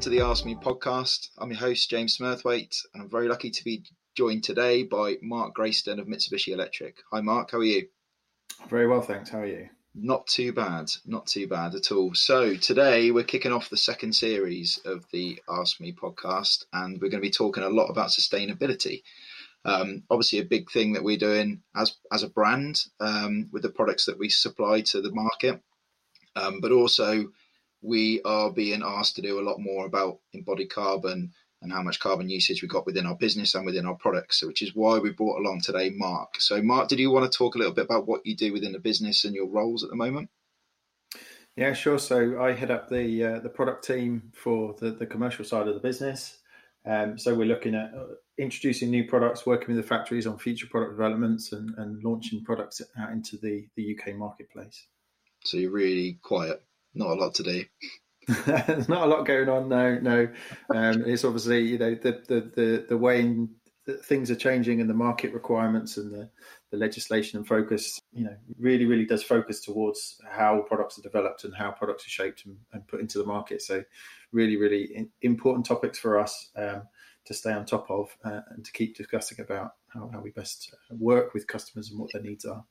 welcome to the Ask Me podcast. I'm your host, James Smurthwaite, and I'm very lucky to be joined today by Mark Grayston of Mitsubishi Electric. Hi, Mark, how are you? Very well, thanks. How are you? Not too bad, not too bad at all. So, today we're kicking off the second series of the Ask Me podcast, and we're going to be talking a lot about sustainability. Um, obviously, a big thing that we're doing as as a brand um, with the products that we supply to the market, um, but also we are being asked to do a lot more about embodied carbon and how much carbon usage we got within our business and within our products, which is why we brought along today Mark. So, Mark, did you want to talk a little bit about what you do within the business and your roles at the moment? Yeah, sure. So I head up the uh, the product team for the, the commercial side of the business. Um, so we're looking at uh, introducing new products, working with the factories on future product developments, and, and launching products out into the, the UK marketplace. So you're really quiet not a lot to do. There's not a lot going on. No, no. Um, it's obviously you know the the the, the way in, the things are changing and the market requirements and the, the legislation and focus. You know, really, really does focus towards how products are developed and how products are shaped and, and put into the market. So, really, really important topics for us. Um, to stay on top of uh, and to keep discussing about how, how we best work with customers and what their needs are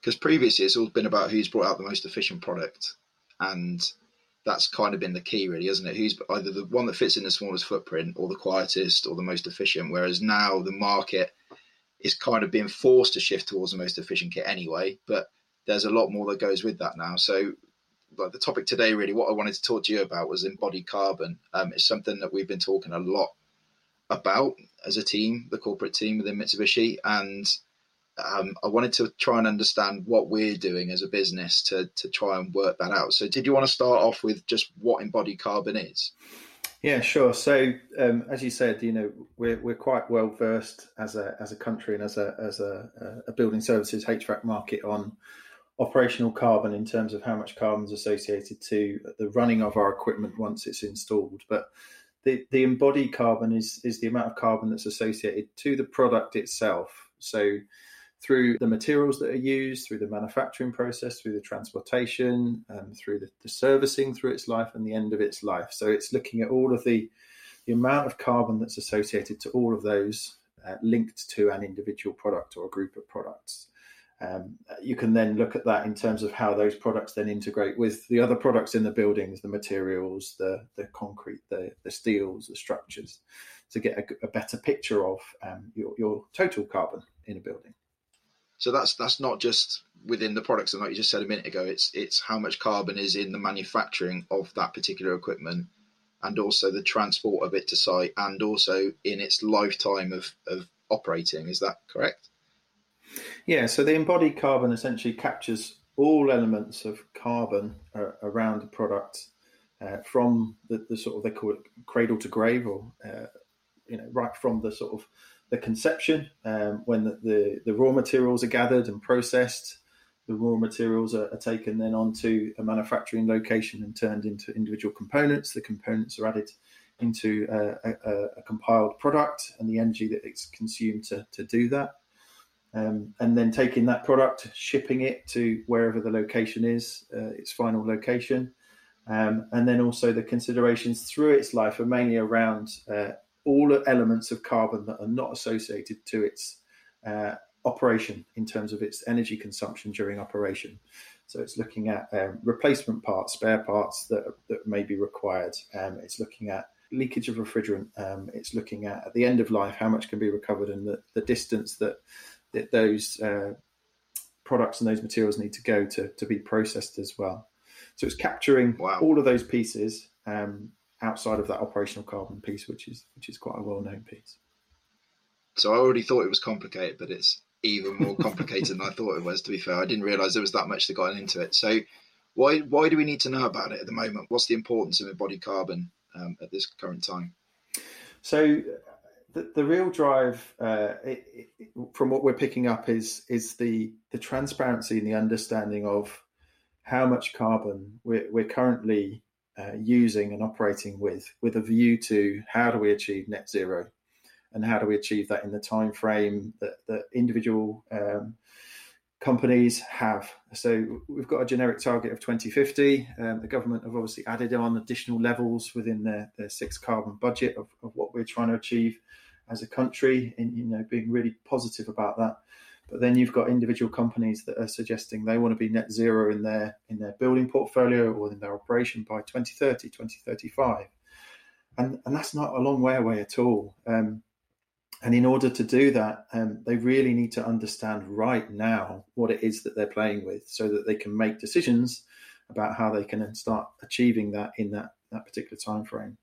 because previously it's all been about who's brought out the most efficient product, and that's kind of been the key, really, isn't it? Who's either the one that fits in the smallest footprint, or the quietest, or the most efficient. Whereas now the market is kind of being forced to shift towards the most efficient kit anyway, but there's a lot more that goes with that now. So, like the topic today, really, what I wanted to talk to you about was embodied carbon. Um, it's something that we've been talking a lot about as a team, the corporate team within Mitsubishi, and um, I wanted to try and understand what we're doing as a business to to try and work that out. So, did you want to start off with just what embodied carbon is? Yeah, sure. So, um, as you said, you know, we're we're quite well versed as a as a country and as a as a, a building services HVAC market on operational carbon in terms of how much carbon is associated to the running of our equipment once it's installed. But the, the embodied carbon is is the amount of carbon that's associated to the product itself. So through the materials that are used, through the manufacturing process, through the transportation, um, through the, the, servicing through its life and the end of its life. So it's looking at all of the, the amount of carbon that's associated to all of those uh, linked to an individual product or a group of products. Um, you can then look at that in terms of how those products then integrate with the other products in the buildings, the materials, the, the concrete, the, the steels, the structures, to get a, a better picture of um, your, your total carbon in a building. So that's that's not just within the products, and like you just said a minute ago, it's it's how much carbon is in the manufacturing of that particular equipment, and also the transport of it to site, and also in its lifetime of of operating. Is that correct? Yeah. So the embodied carbon essentially captures all elements of carbon uh, around the product, uh, from the, the, sort of they call it cradle to grave, or uh, you know, right from the sort of the conception, um, when the, the, the, raw materials are gathered and processed, the raw materials are, are, taken then onto a manufacturing location and turned into individual components. The components are added into a, a, a compiled product and the energy that it's consumed to, to do that. Um, and then taking that product, shipping it to wherever the location is, uh, its final location. Um, and then also the considerations through its life are mainly around uh, all elements of carbon that are not associated to its uh, operation in terms of its energy consumption during operation. So it's looking at um, replacement parts, spare parts that, that may be required. Um, it's looking at leakage of refrigerant. Um, it's looking at at the end of life how much can be recovered and the, the distance that, that those uh, products and those materials need to go to, to be processed as well. So it's capturing wow. all of those pieces um, outside of that operational carbon piece, which is which is quite a well known piece. So I already thought it was complicated, but it's even more complicated than I thought it was. To be fair, I didn't realise there was that much that got into it. So why why do we need to know about it at the moment? What's the importance of embodied carbon um, at this current time? So the, the real drive uh, it, it, from what we're picking up is is the the transparency and the understanding of how much carbon we're, we're currently uh, using and operating with, with a view to how do we achieve net zero, and how do we achieve that in the time frame that, that individual um, companies have. So we've got a generic target of 2050. Um, the government have obviously added on additional levels within their, their six carbon budget of, of what we're trying to achieve as a country, and you know, being really positive about that. But then you've got individual companies that are suggesting they want to be net zero in their in their building portfolio or in their operation by 2030, 2035. And, and that's not a long way away at all. Um, and in order to do that, um, they really need to understand right now what it is that they're playing with so that they can make decisions about how they can start achieving that in that, that particular time frame.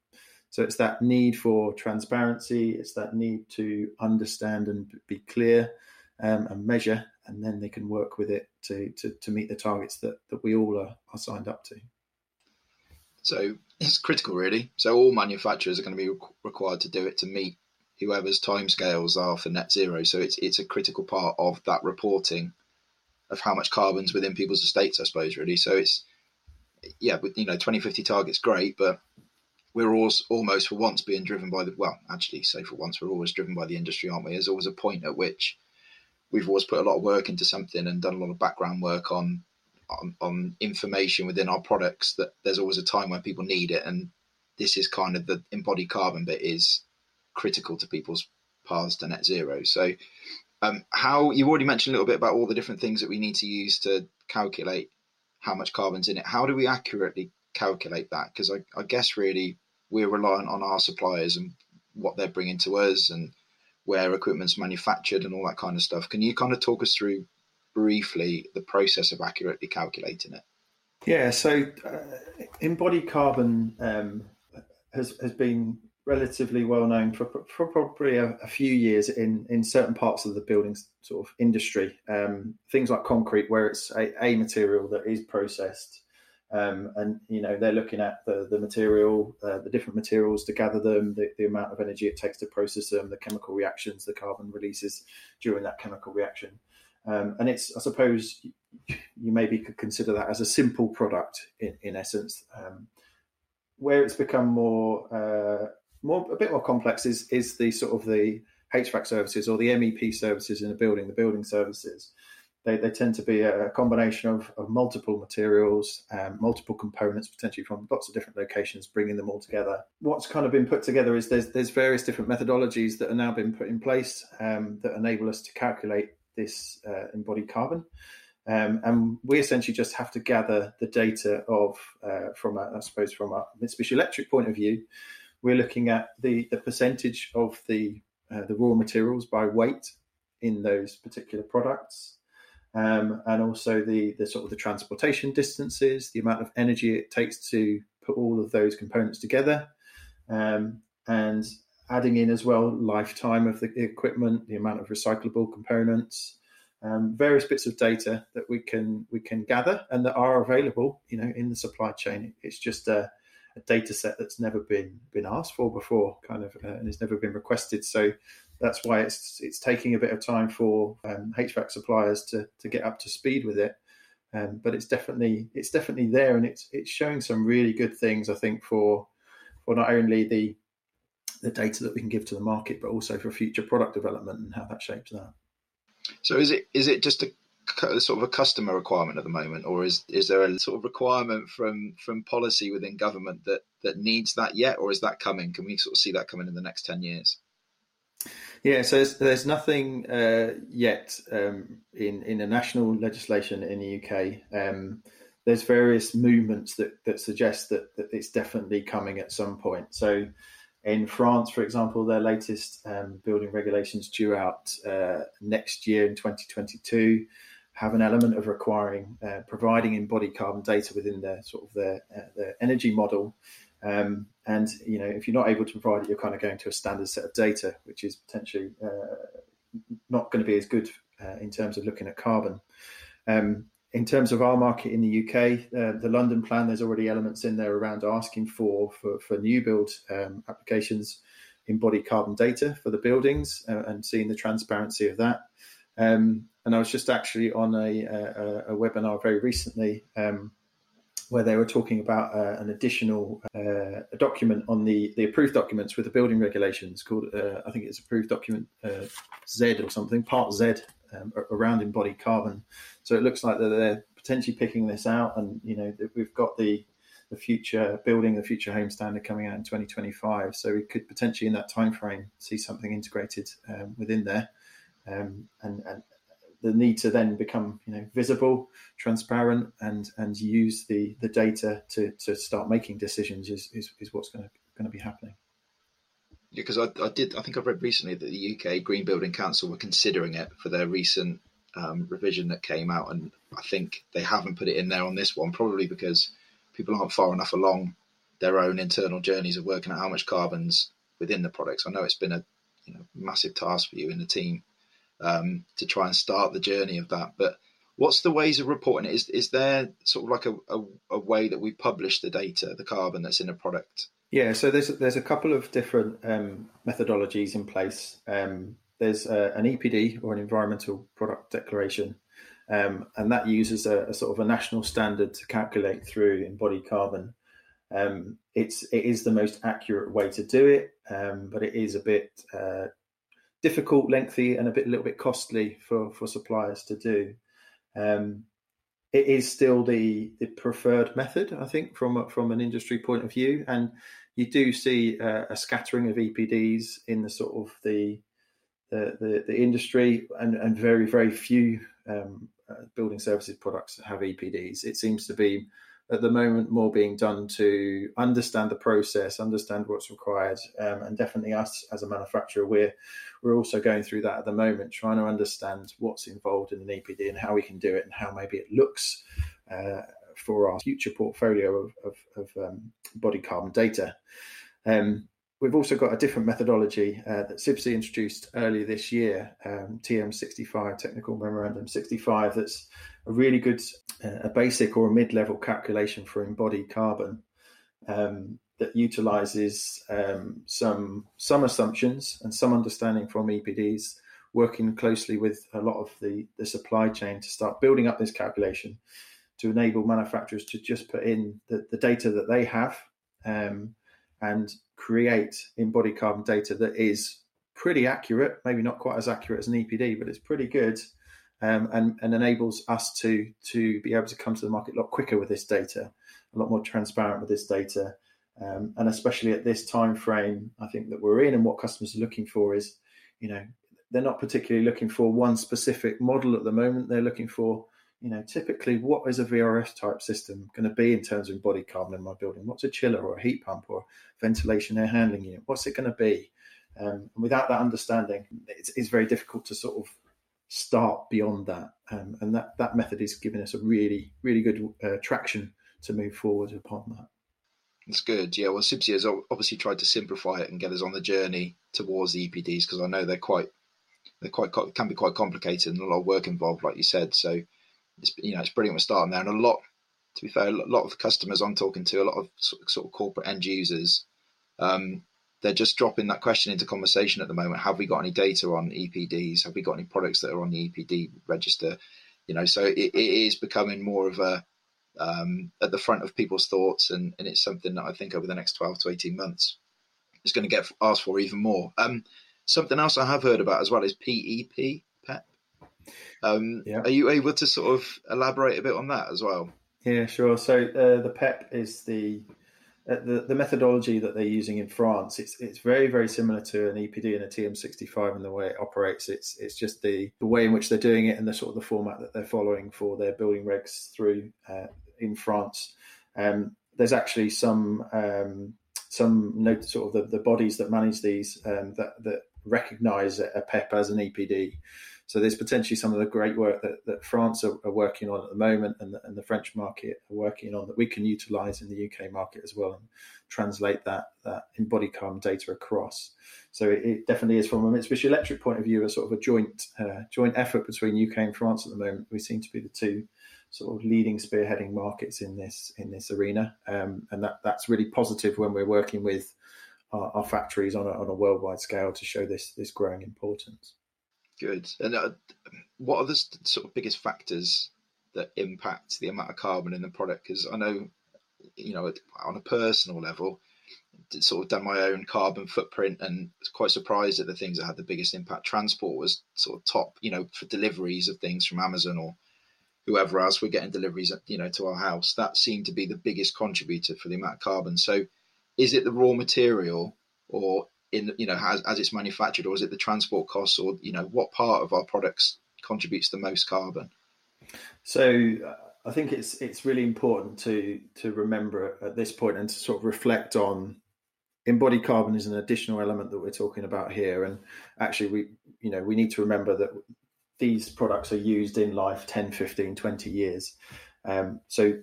So it's that need for transparency, it's that need to understand and be clear um, and measure, and then they can work with it to, to, to meet the targets that, that we all are, are signed up to. So it's critical, really. So all manufacturers are going to be required to do it to meet whoever's timescales are for net zero. So it's it's a critical part of that reporting of how much carbon's within people's estates, I suppose, really. So it's yeah, but you know, 2050 target's great, but we're always, almost for once being driven by the well, actually, say for once we're always driven by the industry, aren't we? There's always a point at which we've always put a lot of work into something and done a lot of background work on on, on information within our products that there's always a time when people need it and this is kind of the embodied carbon bit is critical to people's paths to net zero. So, um, how you already mentioned a little bit about all the different things that we need to use to calculate how much carbon's in it. How do we accurately calculate that? Because I, I guess really we're reliant on our suppliers and what they're bringing to us and where equipment's manufactured and all that kind of stuff. Can you kind of talk us through briefly the process of accurately calculating it? Yeah, so uh, embodied carbon um, has has been relatively well known for, for probably a, a, few years in, in certain parts of the building sort of industry. Um, things like concrete, where it's a, a material that is processed, um, and you know they're looking at the the material, uh, the different materials to gather them, the, the amount of energy it takes to process them, the chemical reactions, the carbon releases during that chemical reaction. Um, and it's, I suppose, you maybe could consider that as a simple product in, in essence. Um, where it's become more uh, more a bit more complex is is the sort of the HVAC services or the MEP services in a building, the building services. They, they tend to be a combination of, of multiple materials, um, multiple components, potentially from lots of different locations, bringing them all together. What's kind of been put together is there's there's various different methodologies that are now been put in place um, that enable us to calculate this uh, embodied carbon. Um, and we essentially just have to gather the data of, uh, from a, I suppose, from a Mitsubishi Electric point of view, we're looking at the, the percentage of the, uh, the raw materials by weight in those particular products. Um, and also the, the sort of the transportation distances, the amount of energy it takes to put all of those components together, um, and adding in as well lifetime of the equipment, the amount of recyclable components, um, various bits of data that we can we can gather and that are available, you know, in the supply chain. It's just a a data set that's never been been asked for before, kind of, uh, and it's never been requested. So that's why it's it's taking a bit of time for um, HVAC suppliers to to get up to speed with it. Um, but it's definitely it's definitely there, and it's it's showing some really good things. I think for for not only the the data that we can give to the market, but also for future product development and how that shapes that. So is it is it just a sort of a customer requirement at the moment, or is is there a sort of requirement from from policy within government that that needs that yet, or is that coming? Can we sort of see that coming in the next ten years? Yeah, so there's, there's nothing uh, yet um, in in the national legislation in the UK. Um, there's various movements that that suggest that, that it's definitely coming at some point. So in France, for example, their latest um, building regulations due out uh, next year in 2022 have an element of requiring uh, providing embodied carbon data within their sort of their, uh, their energy model. Um, and you know, if you're not able to provide it, you're kind of going to a standard set of data, which is potentially uh, not going to be as good uh, in terms of looking at carbon. Um, in terms of our market in the UK, uh, the London plan, there's already elements in there around asking for for, for new build um, applications embodied carbon data for the buildings uh, and seeing the transparency of that. Um, and I was just actually on a, a, a webinar very recently um, where they were talking about uh, an additional uh, document on the, the approved documents with the building regulations called, uh, I think it's approved document uh, Z or something, Part Z um, around embodied carbon. So it looks like that they're potentially picking this out, and you know we've got the the future building the future home standard coming out in 2025. So we could potentially in that time frame see something integrated um, within there, um, and, and the need to then become you know visible, transparent, and and use the the data to to start making decisions is is, is what's going to going to be happening. Yeah, because I, I did I think I've read recently that the UK Green Building Council were considering it for their recent um, revision that came out, and I think they haven't put it in there on this one, probably because people aren't far enough along their own internal journeys of working out how much carbon's within the products. I know it's been a you know, massive task for you in the team um, to try and start the journey of that. But what's the ways of reporting it? Is is there sort of like a, a, a way that we publish the data, the carbon that's in a product? Yeah, so there's there's a couple of different um, methodologies in place. Um, there's uh, an EPD or an environmental product declaration, um, and that uses a, a, sort of a national standard to calculate through embodied carbon. Um, it's it is the most accurate way to do it, um, but it is a bit uh, difficult, lengthy, and a bit a little bit costly for for suppliers to do. Um, it is still the the preferred method, I think, from from an industry point of view, and you do see uh, a scattering of EPDs in the sort of the the, the, the industry, and, and very very few um, uh, building services products have EPDs. It seems to be at the moment more being done to understand the process, understand what's required, um, and definitely us as a manufacturer, we're we're also going through that at the moment, trying to understand what's involved in an EPD and how we can do it and how maybe it looks uh, for our future portfolio of, of, of um, body carbon data. Um, we've also got a different methodology uh, that CIBSE introduced earlier this year, um, TM65, Technical Memorandum 65, that's a really good, uh, a basic or a mid-level calculation for embodied carbon um, that utilizes um, some some assumptions and some understanding from EPDs, working closely with a lot of the, the supply chain to start building up this calculation to enable manufacturers to just put in the, the data that they have um, and create embodied carbon data that is pretty accurate, maybe not quite as accurate as an EPD, but it's pretty good um, and, and enables us to to be able to come to the market a lot quicker with this data, a lot more transparent with this data, um, and especially at this time frame, I think that we're in and what customers are looking for is, you know, they're not particularly looking for one specific model at the moment. They're looking for, you know, typically what is a VRF type system going to be in terms of embodied carbon in my building? What's a chiller or a heat pump or ventilation air handling unit? What's it going to be? Um, and without that understanding, it's, it's very difficult to sort of start beyond that. Um, and that, that method is giving us a really, really good uh, traction to move forward upon that. It's good. Yeah. Well, CIBSE has obviously tried to simplify it and get us on the journey towards the EPDs because I know they're quite, they're quite, can be quite complicated and a lot of work involved, like you said. So, it's, you know, it's brilliant we're starting there. And a lot, to be fair, a lot of customers I'm talking to, a lot of sort of corporate end users, um, they're just dropping that question into conversation at the moment. Have we got any data on EPDs? Have we got any products that are on the EPD register? You know, so it, it is becoming more of a um, at the front of people's thoughts, and, and it's something that I think over the next twelve to eighteen months is going to get asked for even more. Um, something else I have heard about as well is PEP. Um, yeah. Are you able to sort of elaborate a bit on that as well? Yeah, sure. So uh, the PEP is the uh, the, the methodology that they're using in France, it's it's very very similar to an EPD and a TM65 in the way it operates. It's it's just the, the way in which they're doing it and the sort of the format that they're following for their building regs through uh, in France. Um, there's actually some um, some note sort of the, the bodies that manage these um, that that recognise a PEP as an EPD. So there's potentially some of the great work that, that France are, are working on at the moment and the, and the, French market are working on that we can utilise in the UK market as well and translate that, that embodied carbon data across. So it, it, definitely is from a Mitsubishi Electric point of view a sort of a joint uh, joint effort between UK and France at the moment. We seem to be the two sort of leading spearheading markets in this in this arena, um, and that that's really positive when we're working with our, our factories on a, on a worldwide scale to show this this growing importance. Good. And uh, what are the sort of biggest factors that impact the amount of carbon in the product? Because I know, you know, on a personal level, sort of done my own carbon footprint and was quite surprised at the things that had the biggest impact. Transport was sort of top, you know, for deliveries of things from Amazon or whoever else we're getting deliveries, you know, to our house. That seemed to be the biggest contributor for the amount of carbon. So, is it the raw material, or in you know as, as it's manufactured, or is it the transport costs, or you know what part of our products contributes the most carbon? So I think it's it's really important to to remember at this point and to sort of reflect on embodied carbon is an additional element that we're talking about here and actually we you know we need to remember that these products are used in life 10 15 20 years um, so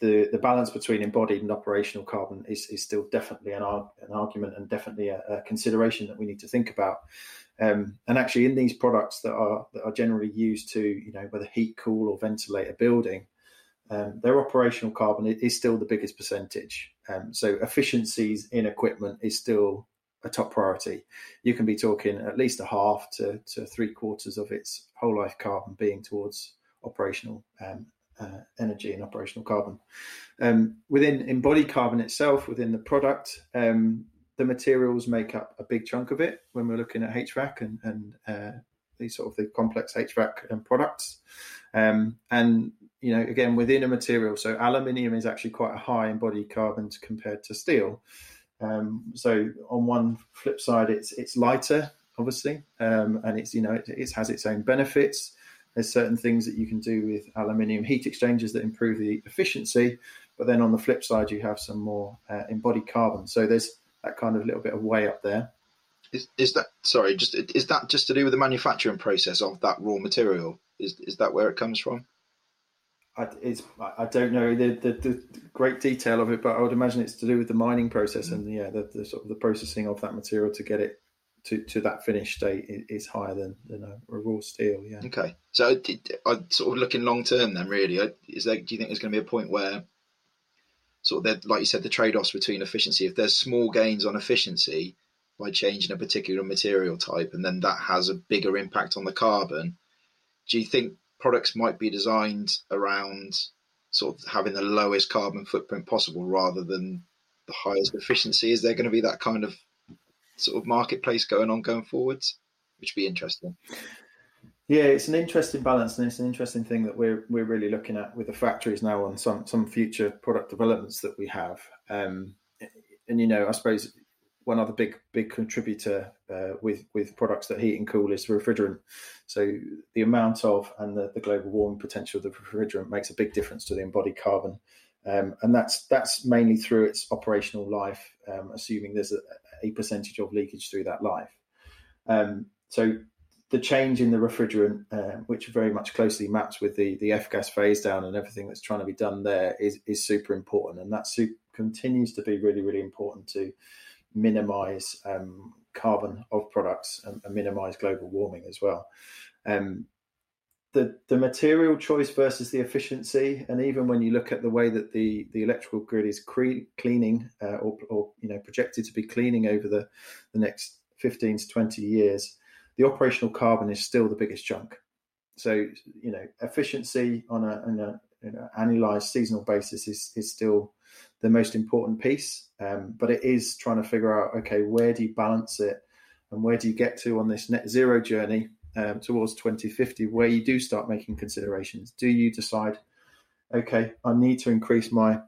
the the balance between embodied and operational carbon is, is still definitely an, arg- an argument and definitely a, a consideration that we need to think about um, and actually in these products that are that are generally used to you know whether heat cool or ventilate a building um, their operational carbon is still the biggest percentage. Um, so efficiencies in equipment is still a top priority. You can be talking at least a half to, to three quarters of its whole life carbon being towards operational um, uh, energy and operational carbon. Um, within embodied carbon itself, within the product, um, the materials make up a big chunk of it when we're looking at HVAC and, and uh, these sort of the complex HVAC and products. Um, and you know, again, within a material, so aluminium is actually quite a high embodied carbon compared to steel. Um, so on one flip side, it's it's lighter, obviously, um, and it's you know it, it, has its own benefits. There's certain things that you can do with aluminium heat exchangers that improve the efficiency, but then on the flip side, you have some more uh, embodied carbon. So there's that kind of little bit of way up there. Is, is that sorry? Just is that just to do with the manufacturing process of that raw material? Is is that where it comes from? I, it's I don't know the, the, the great detail of it, but I would imagine it's to do with the mining process and yeah, the, the sort of the processing of that material to get it to, to that finished state is higher than, than a, a raw steel. Yeah. Okay. So I sort of looking long term then. Really, is there? Do you think there's going to be a point where sort of like you said, the trade offs between efficiency? If there's small gains on efficiency by changing a particular material type, and then that has a bigger impact on the carbon, do you think products might be designed around sort of having the lowest carbon footprint possible rather than the highest efficiency? Is there going to be that kind of sort of marketplace going on going forwards, which would be interesting? Yeah, it's an interesting balance, and it's an interesting thing that we're we're really looking at with the factories now on some some future product developments that we have. Um, and you know, I suppose one other big big contributor uh, with with products that heat and cool is refrigerant. So the amount of and the, the global warming potential of the refrigerant makes a big difference to the embodied carbon, um, and that's that's mainly through its operational life, um, assuming there's a, a, percentage of leakage through that life. Um, so the change in the refrigerant, uh, which very much closely maps with the the F gas phase down and everything that's trying to be done there, is is super important, and that continues to be really really important to minimize um, carbon of products and, and, minimize global warming as well. Um, the, the material choice versus the efficiency, and even when you look at the way that the, the electrical grid is cre- cleaning uh, or, or you know projected to be cleaning over the, the next 15 to 20 years, the operational carbon is still the biggest chunk. So you know efficiency on a, on a you know, annualized seasonal basis is, is still the most important piece. Um, but it is trying to figure out, okay, where do you balance it and where do you get to on this net zero journey um, towards 2050, where you do start making considerations? Do you decide, okay, I need to increase my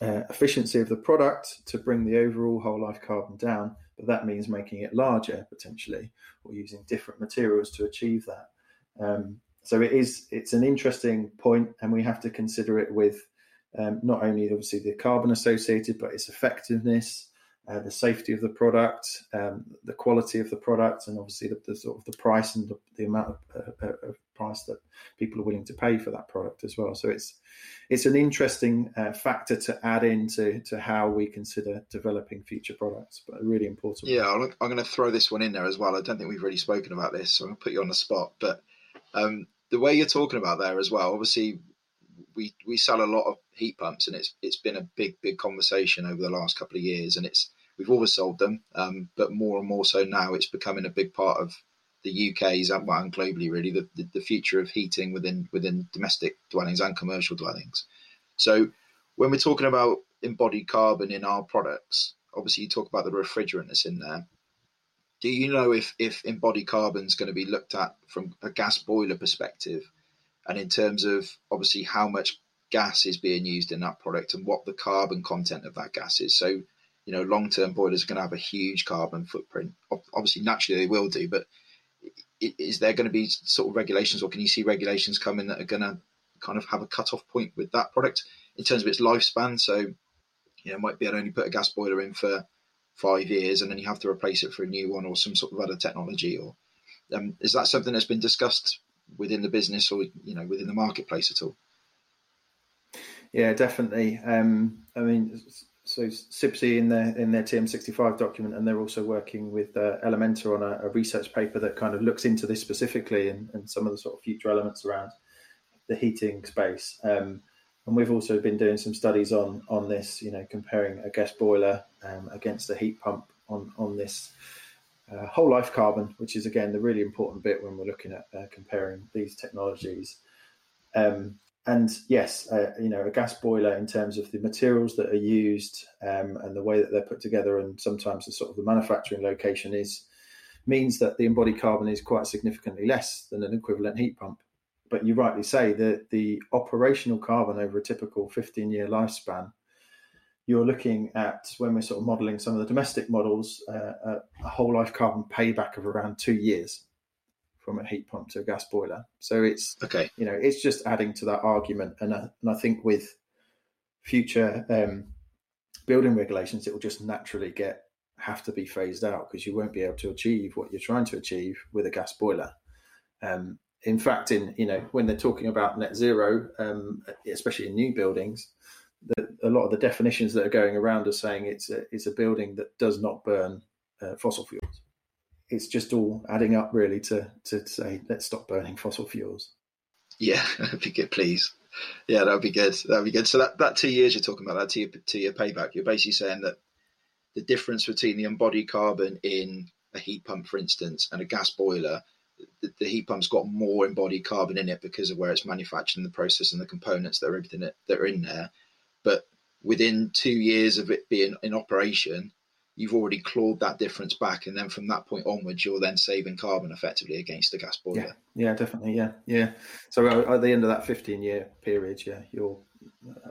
uh, efficiency of the product to bring the overall whole life carbon down, but that means making it larger potentially or using different materials to achieve that. Um, so it is it's an interesting point, and we have to consider it with um, not only obviously the carbon associated, but its effectiveness, uh, the safety of the product, um, the quality of the product, and obviously the, the sort of the price and the, the amount of, uh, uh, of, price that people are willing to pay for that product as well. So it's it's an interesting uh, factor to add into to how we consider developing future products, but really important. Yeah, I'm, I'm going to throw this one in there as well. I don't think we've really spoken about this, so I'm going to put you on the spot, but. Um, the way you're talking about there as well, obviously we we sell a lot of heat pumps, and it's it's been a big big conversation over the last couple of years, and it's we've always sold them, um, but more and more so now, it's becoming a big part of the UK's and, and globally really the, the, the future of heating within within domestic dwellings and commercial dwellings. So when we're talking about embodied carbon in our products, obviously you talk about the refrigerant that's in there. Do you know if if embodied carbon is going to be looked at from a gas boiler perspective, and in terms of obviously how much gas is being used in that product and what the carbon content of that gas is? So, you know, long term boilers are going to have a huge carbon footprint. Obviously, naturally they will do, but is there going to be sort of regulations, or can you see regulations coming that are going to kind of have a cut-off point with that product in terms of its lifespan? So, you know, might be to only put a gas boiler in for five years, and then you have to replace it for a new one or some sort of other technology. Or um, is that something that's been discussed within the business or you know within the marketplace at all? Yeah, definitely. Um, I mean, so CIBSE in their in their TM65 document, and they're also working with uh, Elementa on a, a, research paper that kind of looks into this specifically and, and, some of the sort of future elements around the heating space. Um, and we've also been doing some studies on on this, you know, comparing a gas boiler um, against a heat pump on on this uh, whole life carbon, which is again the really important bit when we're looking at uh, comparing these technologies. Um, and yes, uh, you know, a gas boiler in terms of the materials that are used um, and the way that they're put together, and sometimes the sort of the manufacturing location is means that the embodied carbon is quite significantly less than an equivalent heat pump. But you rightly say that the operational carbon over a typical 15 year lifespan, you're looking at when we're sort of modeling some of the domestic models, uh, a whole life carbon payback of around two years from a heat pump to a gas boiler. So it's okay. You know, it's just adding to that argument, and uh, and I think with future um, building regulations, it will just naturally get have to be phased out because you won't be able to achieve what you're trying to achieve with a gas boiler. Um, in fact, in you know when they're talking about net zero, um, especially in new buildings, the, a lot of the definitions that are going around are saying it's a, it's a building that does not burn uh, fossil fuels it's just all adding up really to to say let's stop burning fossil fuels. Yeah, that'd be good, please. Yeah, that'd be good. That'd be good. So that, that two years you're talking about, that two two year payback, you're basically saying that the difference between the embodied carbon in a heat pump, for instance, and a gas boiler, the, the heat pump's got more embodied carbon in it because of where it's manufactured and the process and the components that are that are in there. But within two years of it being in operation, you've already clawed that difference back, and then from that point onwards, you're then saving carbon effectively against the gas boiler. Yeah, yeah, definitely, yeah, yeah. So at the end of that 15 year period, yeah, you'll uh,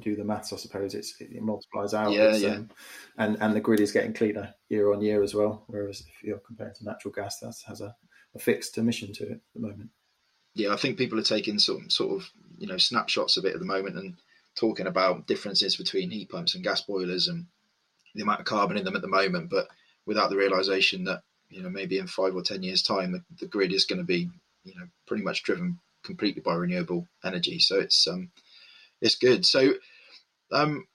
do the maths. I suppose it's it multiplies out. Yeah, yeah. Um, and and the grid is getting cleaner year on year as well. Whereas if you're comparing to natural gas, that has a, a fixed emission to it at the moment. Yeah, I think people are taking some sort of you know snapshots of it at the moment and talking about differences between heat pumps and gas boilers and the amount of carbon in them at the moment, but without the realization that you know maybe in five or ten years' time the, the grid is going to be you know pretty much driven completely by renewable energy. So it's um it's good. So um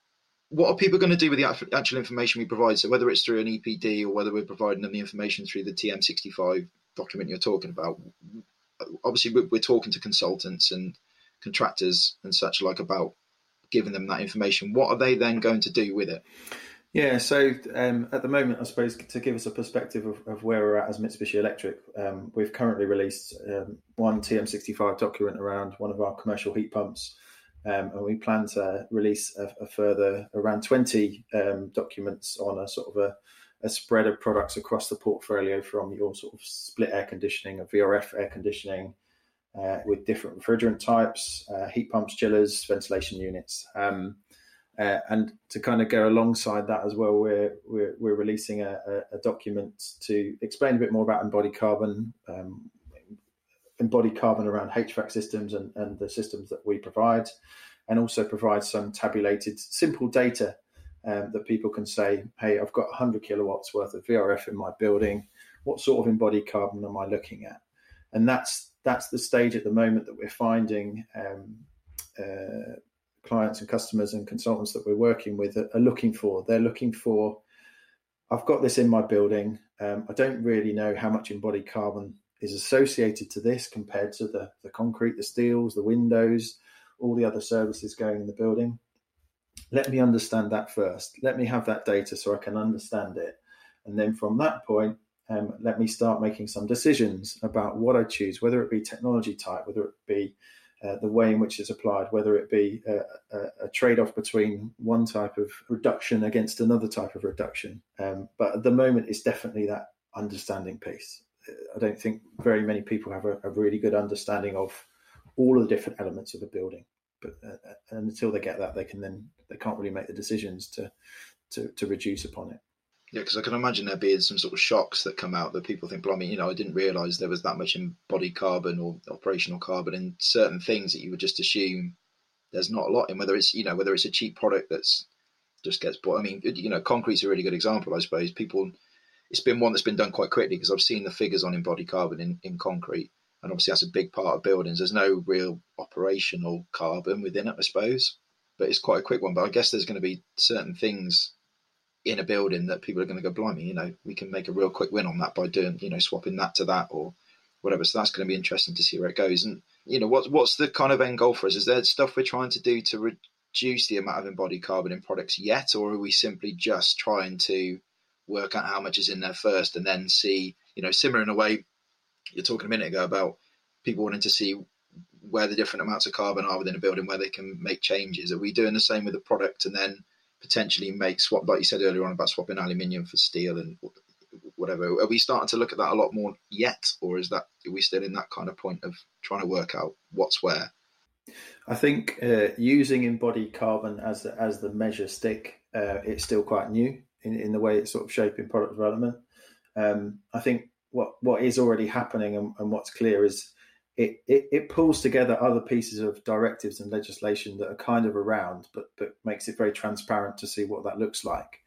what are people going to do with the actual information we provide? So whether it's through an EPD or whether we're providing them the information through the TM65 document you're talking about, obviously we're, we're talking to consultants and contractors and such like about giving them that information. What are they then going to do with it? Yeah, so um, at the moment, I suppose to give us a perspective of, of where we're at as Mitsubishi Electric, um, we've currently released um, one TM65 document around one of our commercial heat pumps, um, and we plan to release a, a further around 20 um, documents on a sort of a, a, spread of products across the portfolio from your sort of split air conditioning, a VRF air conditioning, uh, with different refrigerant types, uh, heat pumps, chillers, ventilation units. Um, uh, and to kind of go alongside that as well, we're we're, we're releasing a, a, document to explain a bit more about embodied carbon, um, embodied carbon around HVAC systems and, and the systems that we provide, and also provide some tabulated, simple data um, that people can say, "Hey, I've got 100 kilowatts worth of VRF in my building. What sort of embodied carbon am I looking at?" And that's that's the stage at the moment that we're finding. Um, uh, clients and customers and consultants that we're working with are, looking for. They're looking for, I've got this in my building. Um, I don't really know how much embodied carbon is associated to this compared to the, the concrete, the steels, the windows, all the other services going in the building. Let me understand that first. Let me have that data so I can understand it. And then from that point, um, let me start making some decisions about what I choose, whether it be technology type, whether it be uh, the way in which it's applied, whether it be a, a, a trade off between one type of reduction against another type of reduction. Um, but at the moment, it's definitely that understanding piece. I don't think very many people have a, a really good understanding of all of the different elements of a building. But uh, uh until they get that, they can then they can't really make the decisions to to, to reduce upon it. Yeah, because I can imagine there being some sort of shocks that come out that people think, "Blimey, you know, I didn't realise there was that much embodied carbon or operational carbon in certain things that you would just assume there's not a lot in. Whether it's you know whether it's a cheap product that's just gets bought. I mean, you know, concrete's a really good example, I suppose. People, it's been one that's been done quite quickly because I've seen the figures on embodied carbon in, in concrete, and obviously that's a big part of buildings. There's no real operational carbon within it, I suppose, but it's quite a quick one. But I guess there's going to be certain things in a building that people are going to go, blimey, you know, we can make a real quick win on that by doing, you know, swapping that to that or whatever. So that's going to be interesting to see where it goes. And, you know, what, what's the kind of end goal for us? Is there stuff we're trying to do to reduce the amount of embodied carbon in products yet? Or are we simply just trying to work out how much is in there first and then see, you know, similar in a way you're talking a minute ago about people wanting to see where the different amounts of carbon are within a building, where they can make changes. Are we doing the same with the product and then potentially make swap, like you said earlier on about swapping aluminium for steel and whatever. Are we starting to look at that a lot more yet, or is that are we still in that kind of point of trying to work out what's where? I think uh, using embodied carbon as the, as the measure stick, uh, it's still quite new in, in the way it's sort of shaping product development. Um, I think what what is already happening and, and what's clear is it, it, it pulls together other pieces of directives and legislation that are kind of around, but but makes it very transparent to see what that looks like.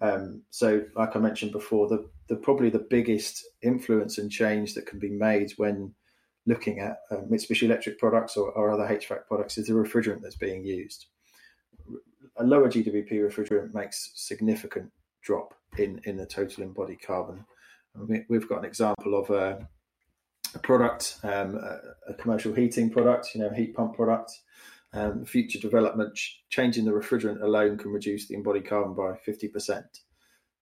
Um, so, like I mentioned before, the, the probably the biggest influence and change that can be made when looking at uh, Mitsubishi Electric products or, or other HVAC products is the refrigerant that's being used. A lower GWP refrigerant makes significant drop in in the total embodied carbon. we've got an example of a a product, um, a, a, commercial heating product, you know, heat pump product. Um, future development, changing the refrigerant alone can reduce the embodied carbon by 50%.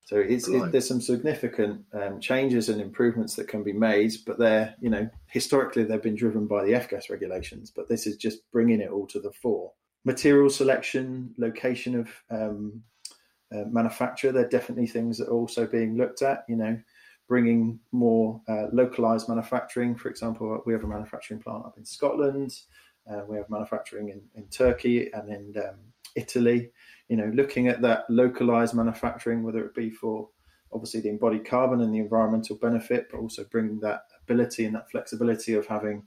So it's, it, there's some significant um, changes and improvements that can be made, but they're, you know, historically they've been driven by the F-gas regulations, but this is just bringing it all to the fore. Material selection, location of um, uh, manufacture, they're definitely things that are also being looked at. You know, bringing more uh, localized manufacturing. For example, we have a manufacturing plant up in Scotland. Uh, we have manufacturing in, in Turkey and in um, Italy. You know, looking at that localized manufacturing, whether it be for obviously the embodied carbon and the environmental benefit, but also bringing that ability and that flexibility of having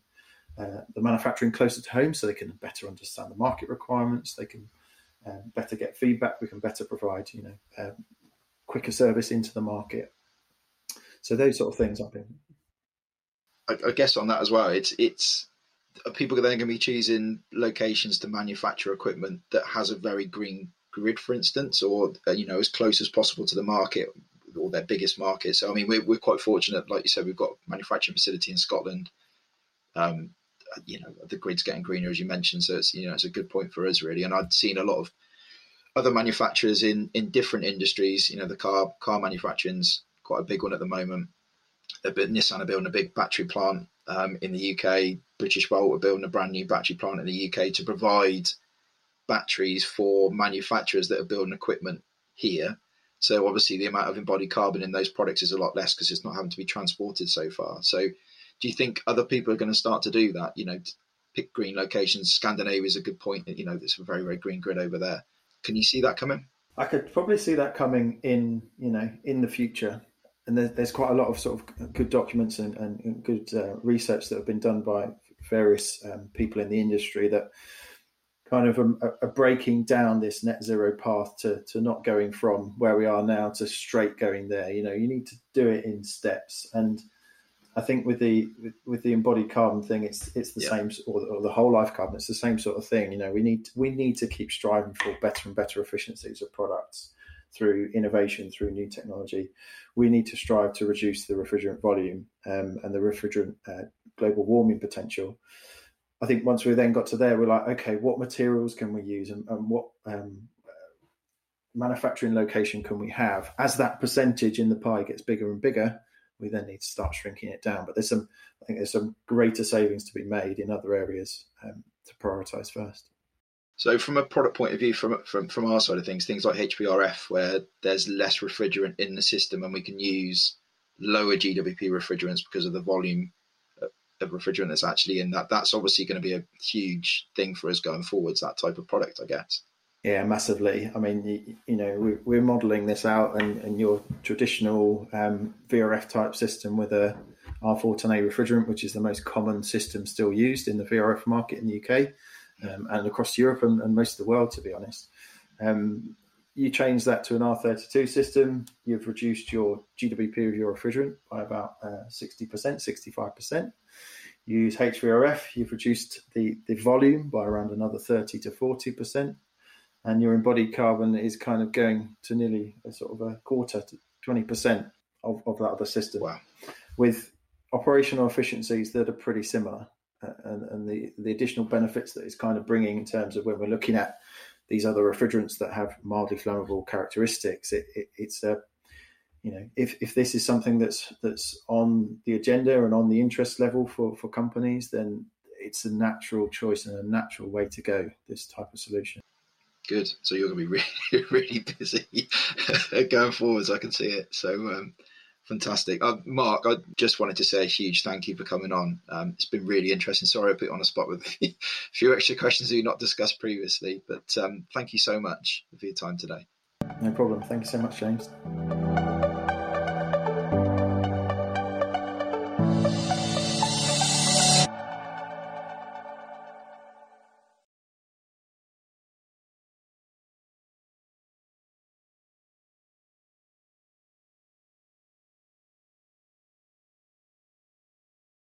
uh, the manufacturing closer to home so they can better understand the market requirements, they can uh, better get feedback, we can better provide, you know, uh, quicker service into the market. So those sort of things, I think. I, I guess on that as well, it's it's people are then going to be choosing locations to manufacture equipment that has a very green grid, for instance, or uh, you know as close as possible to the market or their biggest market. So I mean, we're we're quite fortunate, like you said, we've got manufacturing facility in Scotland. Um, you know, the grid's getting greener as you mentioned, so it's you know it's a good point for us really. And I'd seen a lot of other manufacturers in in different industries. You know, the car car manufacturing's quite a big one at the moment. Nissan are building a big battery plant um, in the UK. British Britishvolt are building a brand new battery plant in the UK to provide batteries for manufacturers that are building equipment here. So obviously the amount of embodied carbon in those products is a lot less because it's not having to be transported so far. So do you think other people are going to start to do that? You know, pick green locations. Scandinavia is a good point. You know, there's a very very green grid over there. Can you see that coming? I could probably see that coming in, you know, in the future and there's, there's quite a lot of sort of good documents and, and good uh, research that have been done by various um, people in the industry that kind of are, are, breaking down this net zero path to, to not going from where we are now to straight going there. You know, you need to do it in steps. And I think with the with, with the embodied carbon thing, it's it's the yeah. same, or, or, the whole life carbon, it's the same sort of thing. You know, we need we need to keep striving for better and better efficiencies of products through innovation, through new technology. We need to strive to reduce the refrigerant volume um, and the refrigerant uh, global warming potential. I think once we then got to there, we're like, okay, what materials can we use and, and what um, manufacturing location can we have? As that percentage in the pie gets bigger and bigger, we then need to start shrinking it down. But there's some, I think there's some greater savings to be made in other areas um, to prioritise first. So, from a product point of view, from from from our side of things, things like HVRF, where there's less refrigerant in the system, and we can use lower GWP refrigerants because of the volume of refrigerant that's actually in that. That's obviously going to be a huge thing for us going forwards. That type of product, I guess. Yeah, massively. I mean, you, you know, we, are modelling this out, and, and your traditional um, VRF type system with a R410A refrigerant, which is the most common system still used in the VRF market in the UK um, and across Europe and, and, most of the world, to be honest. Um, you change that to an R32 system, you've reduced your GWP of your refrigerant by about uh, 60%, 65%. You use HVRF, you've reduced the, the volume by around another 30 to 40% and your embodied carbon is kind of going to nearly a sort of a quarter to 20% of, of that other system wow. with operational efficiencies that are pretty similar and, and the, the additional benefits that it's kind of bringing in terms of when we're looking at these other refrigerants that have mildly flammable characteristics it, it, it's a you know if, if this is something that's that's on the agenda and on the interest level for, for companies then it's a natural choice and a natural way to go this type of solution Good. So you're going to be really, really busy going forwards. I can see it. So um, fantastic. Uh, Mark, I just wanted to say a huge thank you for coming on. Um, it's been really interesting. Sorry I put you on a spot with a few extra questions we not discussed previously, but um, thank you so much for your time today. No problem. Thank you so much, James.